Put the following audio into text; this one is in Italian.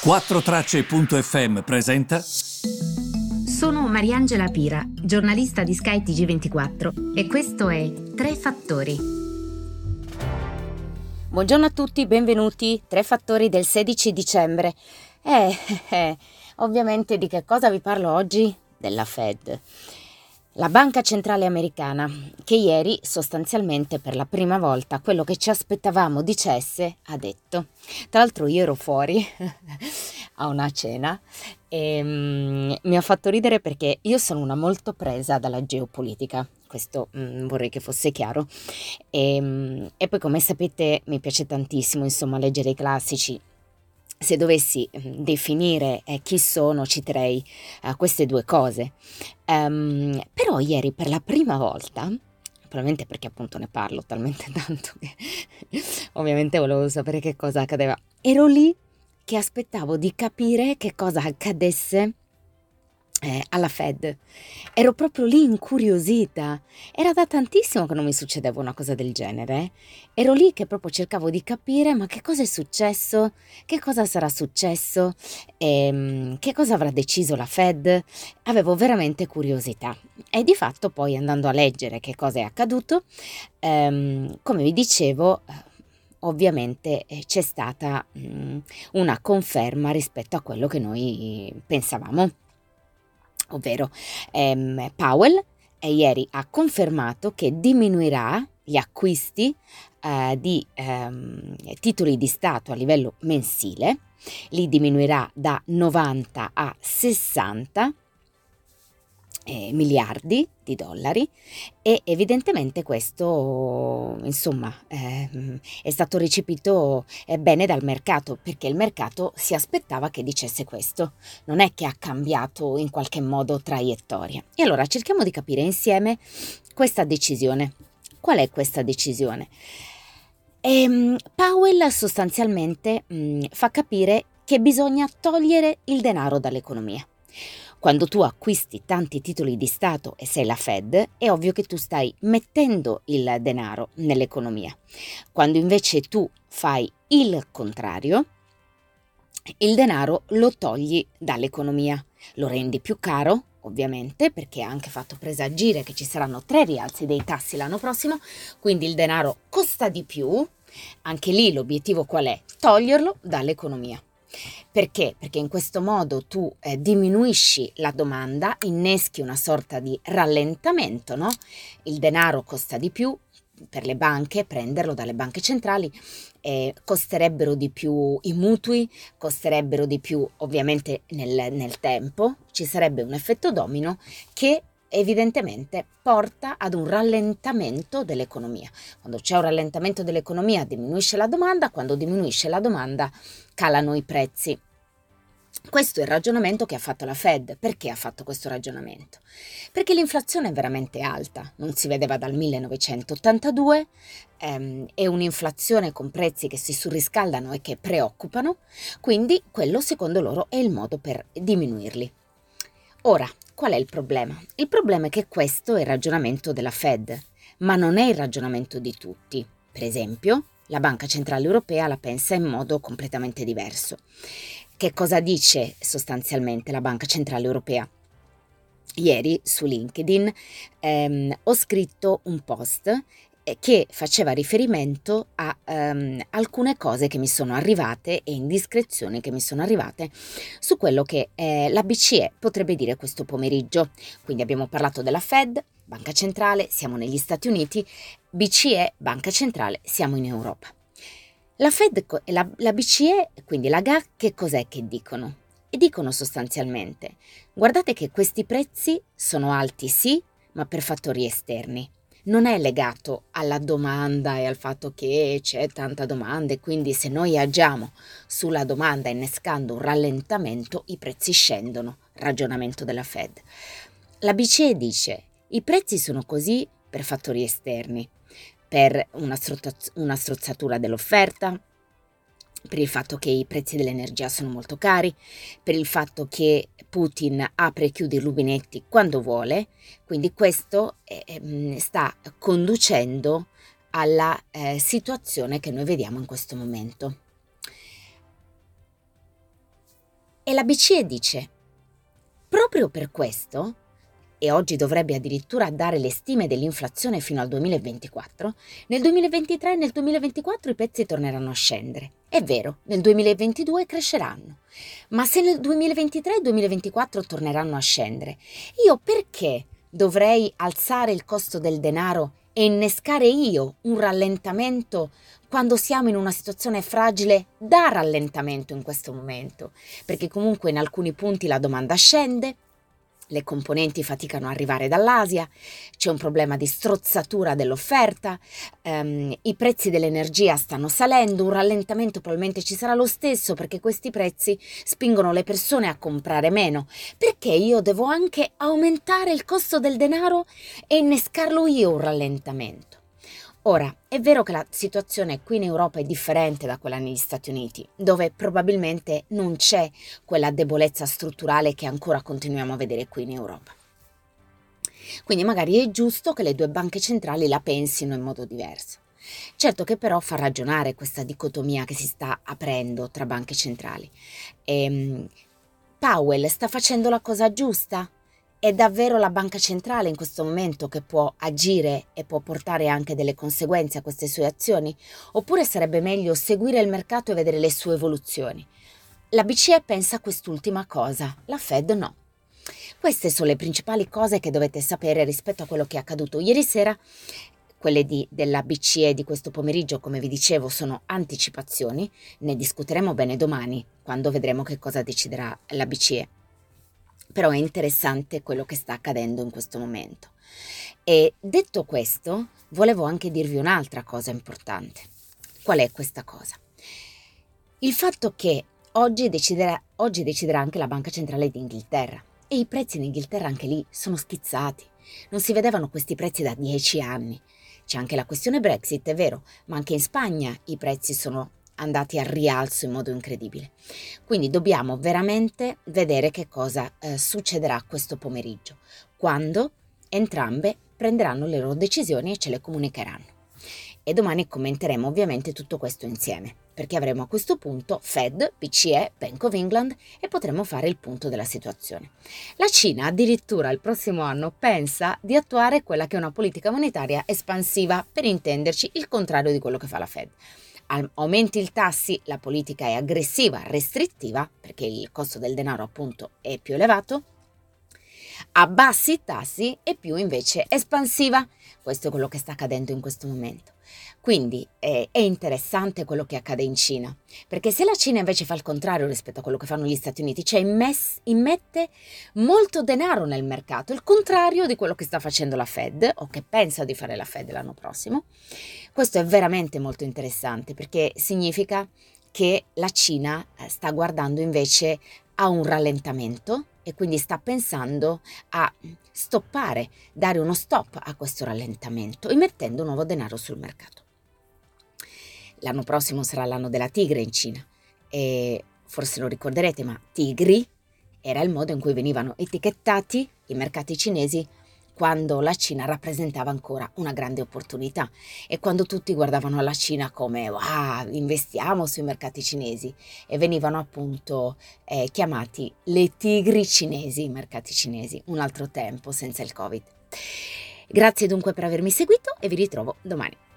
4Tracce.fm presenta. Sono Mariangela Pira, giornalista di Sky TG24 e questo è Tre Fattori. Buongiorno a tutti, benvenuti. Tre Fattori del 16 dicembre. Eh, eh, ovviamente di che cosa vi parlo oggi? Della Fed. La Banca Centrale Americana, che ieri sostanzialmente per la prima volta quello che ci aspettavamo dicesse, ha detto. Tra l'altro io ero fuori a una cena e um, mi ha fatto ridere perché io sono una molto presa dalla geopolitica, questo um, vorrei che fosse chiaro. E, um, e poi come sapete mi piace tantissimo insomma leggere i classici se dovessi mm, definire eh, chi sono, citerei uh, queste due cose. Um, però ieri per la prima volta, probabilmente perché appunto ne parlo talmente tanto che ovviamente volevo sapere che cosa accadeva, ero lì che aspettavo di capire che cosa accadesse eh, alla Fed. Ero proprio lì incuriosita. Era da tantissimo che non mi succedeva una cosa del genere. Ero lì che proprio cercavo di capire ma che cosa è successo, che cosa sarà successo, ehm, che cosa avrà deciso la Fed. Avevo veramente curiosità. E di fatto poi andando a leggere che cosa è accaduto, ehm, come vi dicevo, ovviamente eh, c'è stata mh, mm, una conferma rispetto a quello che noi pensavamo ovvero ehm, Powell ieri ha confermato che diminuirà gli acquisti eh, di ehm, titoli di Stato a livello mensile, li diminuirà da 90 a 60 eh, miliardi di dollari e evidentemente questo insomma eh, è stato recepito eh, bene dal mercato perché il mercato si aspettava che dicesse questo. Non è che ha cambiato in qualche modo traiettoria. E allora cerchiamo di capire insieme questa decisione. Qual è questa decisione? Ehm, Powell sostanzialmente mh, mm, fa capire che bisogna togliere il denaro dall'economia quando tu acquisti tanti titoli di Stato e sei la Fed, è ovvio che tu stai mettendo il denaro nell'economia. Quando invece tu fai il contrario, il denaro lo togli dall'economia, lo rendi più caro, ovviamente, perché ha anche fatto presagire che ci saranno tre rialzi dei tassi l'anno prossimo, quindi il denaro costa di più. Anche lì l'obiettivo qual è? Toglierlo dall'economia. Perché? Perché in questo modo tu eh, diminuisci la domanda, inneschi una sorta di rallentamento, no? Il denaro costa di più per le banche, prenderlo dalle banche centrali, eh, costerebbero di più i mutui, costerebbero di più ovviamente nel, nel tempo, ci sarebbe un effetto domino che evidentemente porta ad un rallentamento dell'economia. Quando c'è un rallentamento dell'economia diminuisce la domanda, quando diminuisce la domanda calano i prezzi. Questo è il ragionamento che ha fatto la Fed. Perché ha fatto questo ragionamento? Perché l'inflazione è veramente alta, non si vedeva dal 1982, ehm, è un'inflazione con prezzi che si surriscaldano e che preoccupano, quindi quello secondo loro è il modo per diminuirli. Ora, qual è il problema? Il problema è che questo è il ragionamento della Fed, ma non è il ragionamento di tutti. Per esempio, la Banca Centrale Europea la pensa in modo completamente diverso. Che cosa dice sostanzialmente la Banca Centrale Europea? Ieri su LinkedIn ehm, ho scritto un post che faceva riferimento a um, alcune cose che mi sono arrivate e indiscrezioni che mi sono arrivate su quello che eh, la BCE potrebbe dire questo pomeriggio. Quindi abbiamo parlato della Fed, Banca Centrale, siamo negli Stati Uniti, BCE, Banca Centrale, siamo in Europa. La Fed e la, la BCE, quindi la GA, che cos'è che dicono? E dicono sostanzialmente, guardate che questi prezzi sono alti sì, ma per fattori esterni non è legato alla domanda e al fatto che c'è tanta domanda e quindi se noi agiamo sulla domanda innescando un rallentamento i prezzi scendono, ragionamento della Fed. La BCE dice i prezzi sono così per fattori esterni, per una, strozz- una strozzatura dell'offerta, per il fatto che i prezzi dell'energia sono molto cari, per il fatto che Putin apre e chiude i rubinetti quando vuole, quindi questo eh, sta conducendo alla eh, situazione che noi vediamo in questo momento. E la BCE dice, proprio per questo e oggi dovrebbe addirittura dare le stime dell'inflazione fino al 2024, nel 2023 e nel 2024 i prezzi torneranno a scendere. È vero, nel 2022 cresceranno. Ma se nel 2023 e 2024 torneranno a scendere, io perché dovrei alzare il costo del denaro e innescare io un rallentamento quando siamo in una situazione fragile da rallentamento in questo momento? Perché comunque in alcuni punti la domanda scende, le componenti faticano ad arrivare dall'Asia, c'è un problema di strozzatura dell'offerta, ehm, i prezzi dell'energia stanno salendo, un rallentamento probabilmente ci sarà lo stesso perché questi prezzi spingono le persone a comprare meno. Perché io devo anche aumentare il costo del denaro e innescarlo io un rallentamento? Ora, è vero che la situazione qui in Europa è differente da quella negli Stati Uniti, dove probabilmente non c'è quella debolezza strutturale che ancora continuiamo a vedere qui in Europa. Quindi magari è giusto che le due banche centrali la pensino in modo diverso. Certo che però fa ragionare questa dicotomia che si sta aprendo tra banche centrali. E, ehm, Powell sta facendo la cosa giusta? È davvero la banca centrale in questo momento che può agire e può portare anche delle conseguenze a queste sue azioni? Oppure sarebbe meglio seguire il mercato e vedere le sue evoluzioni? La BCE pensa a quest'ultima cosa, la Fed no. Queste sono le principali cose che dovete sapere rispetto a quello che è accaduto ieri sera. Quelle di, della BCE di questo pomeriggio, come vi dicevo, sono anticipazioni, ne discuteremo bene domani, quando vedremo che cosa deciderà la BCE però è interessante quello che sta accadendo in questo momento. E detto questo, volevo anche dirvi un'altra cosa importante. Qual è questa cosa? Il fatto che oggi deciderà, oggi deciderà anche la Banca Centrale d'Inghilterra e i prezzi in Inghilterra anche lì sono schizzati. Non si vedevano questi prezzi da dieci anni. C'è anche la questione Brexit, è vero, ma anche in Spagna i prezzi sono andati al rialzo in modo incredibile. Quindi dobbiamo veramente vedere che cosa eh, succederà questo pomeriggio, quando entrambe prenderanno le loro decisioni e ce le comunicheranno. E domani commenteremo ovviamente tutto questo insieme, perché avremo a questo punto Fed, BCE, Bank of England e potremo fare il punto della situazione. La Cina addirittura il prossimo anno pensa di attuare quella che è una politica monetaria espansiva, per intenderci il contrario di quello che fa la Fed aumenti il tassi, la politica è aggressiva, restrittiva, perché il costo del denaro appunto è più elevato, abbassi i tassi e più invece espansiva. Questo è quello che sta accadendo in questo momento. Quindi eh, è interessante quello che accade in Cina, perché se la Cina invece fa il contrario rispetto a quello che fanno gli Stati Uniti, cioè immess- immette molto denaro nel mercato, il contrario di quello che sta facendo la Fed o che pensa di fare la Fed l'anno prossimo, questo è veramente molto interessante perché significa che la Cina eh, sta guardando invece a un rallentamento e quindi sta pensando a stoppare, dare uno stop a questo rallentamento, immettendo nuovo denaro sul mercato. L'anno prossimo sarà l'anno della tigre in Cina e forse lo ricorderete, ma tigri era il modo in cui venivano etichettati i mercati cinesi quando la Cina rappresentava ancora una grande opportunità e quando tutti guardavano la Cina come wow, investiamo sui mercati cinesi e venivano appunto eh, chiamati le tigri cinesi, i mercati cinesi, un altro tempo senza il Covid. Grazie dunque per avermi seguito e vi ritrovo domani.